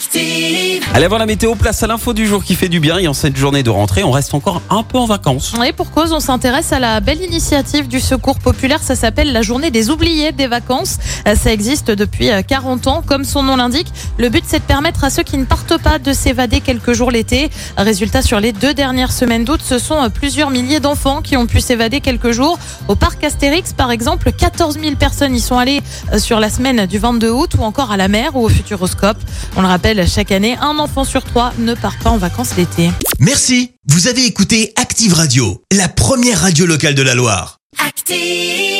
Active. Allez avant la météo, place à l'info du jour qui fait du bien. Et en cette journée de rentrée, on reste encore un peu en vacances. Et pour cause, on s'intéresse à la belle initiative du secours populaire. Ça s'appelle la journée des oubliés des vacances. Euh, Ça existe depuis euh, 40 ans. Comme son nom l'indique, le but c'est de permettre à ceux qui ne partent pas de s'évader quelques jours l'été. Résultat, sur les deux dernières semaines d'août, ce sont euh, plusieurs milliers d'enfants qui ont pu s'évader quelques jours. Au parc Astérix, par exemple, 14 000 personnes y sont allées euh, sur la semaine du 22 août ou encore à la mer ou au Futuroscope. On le rappelle, chaque année, un enfant sur trois ne part pas en vacances l'été. Merci, vous avez écouté Active Radio, la première radio locale de la Loire. Active.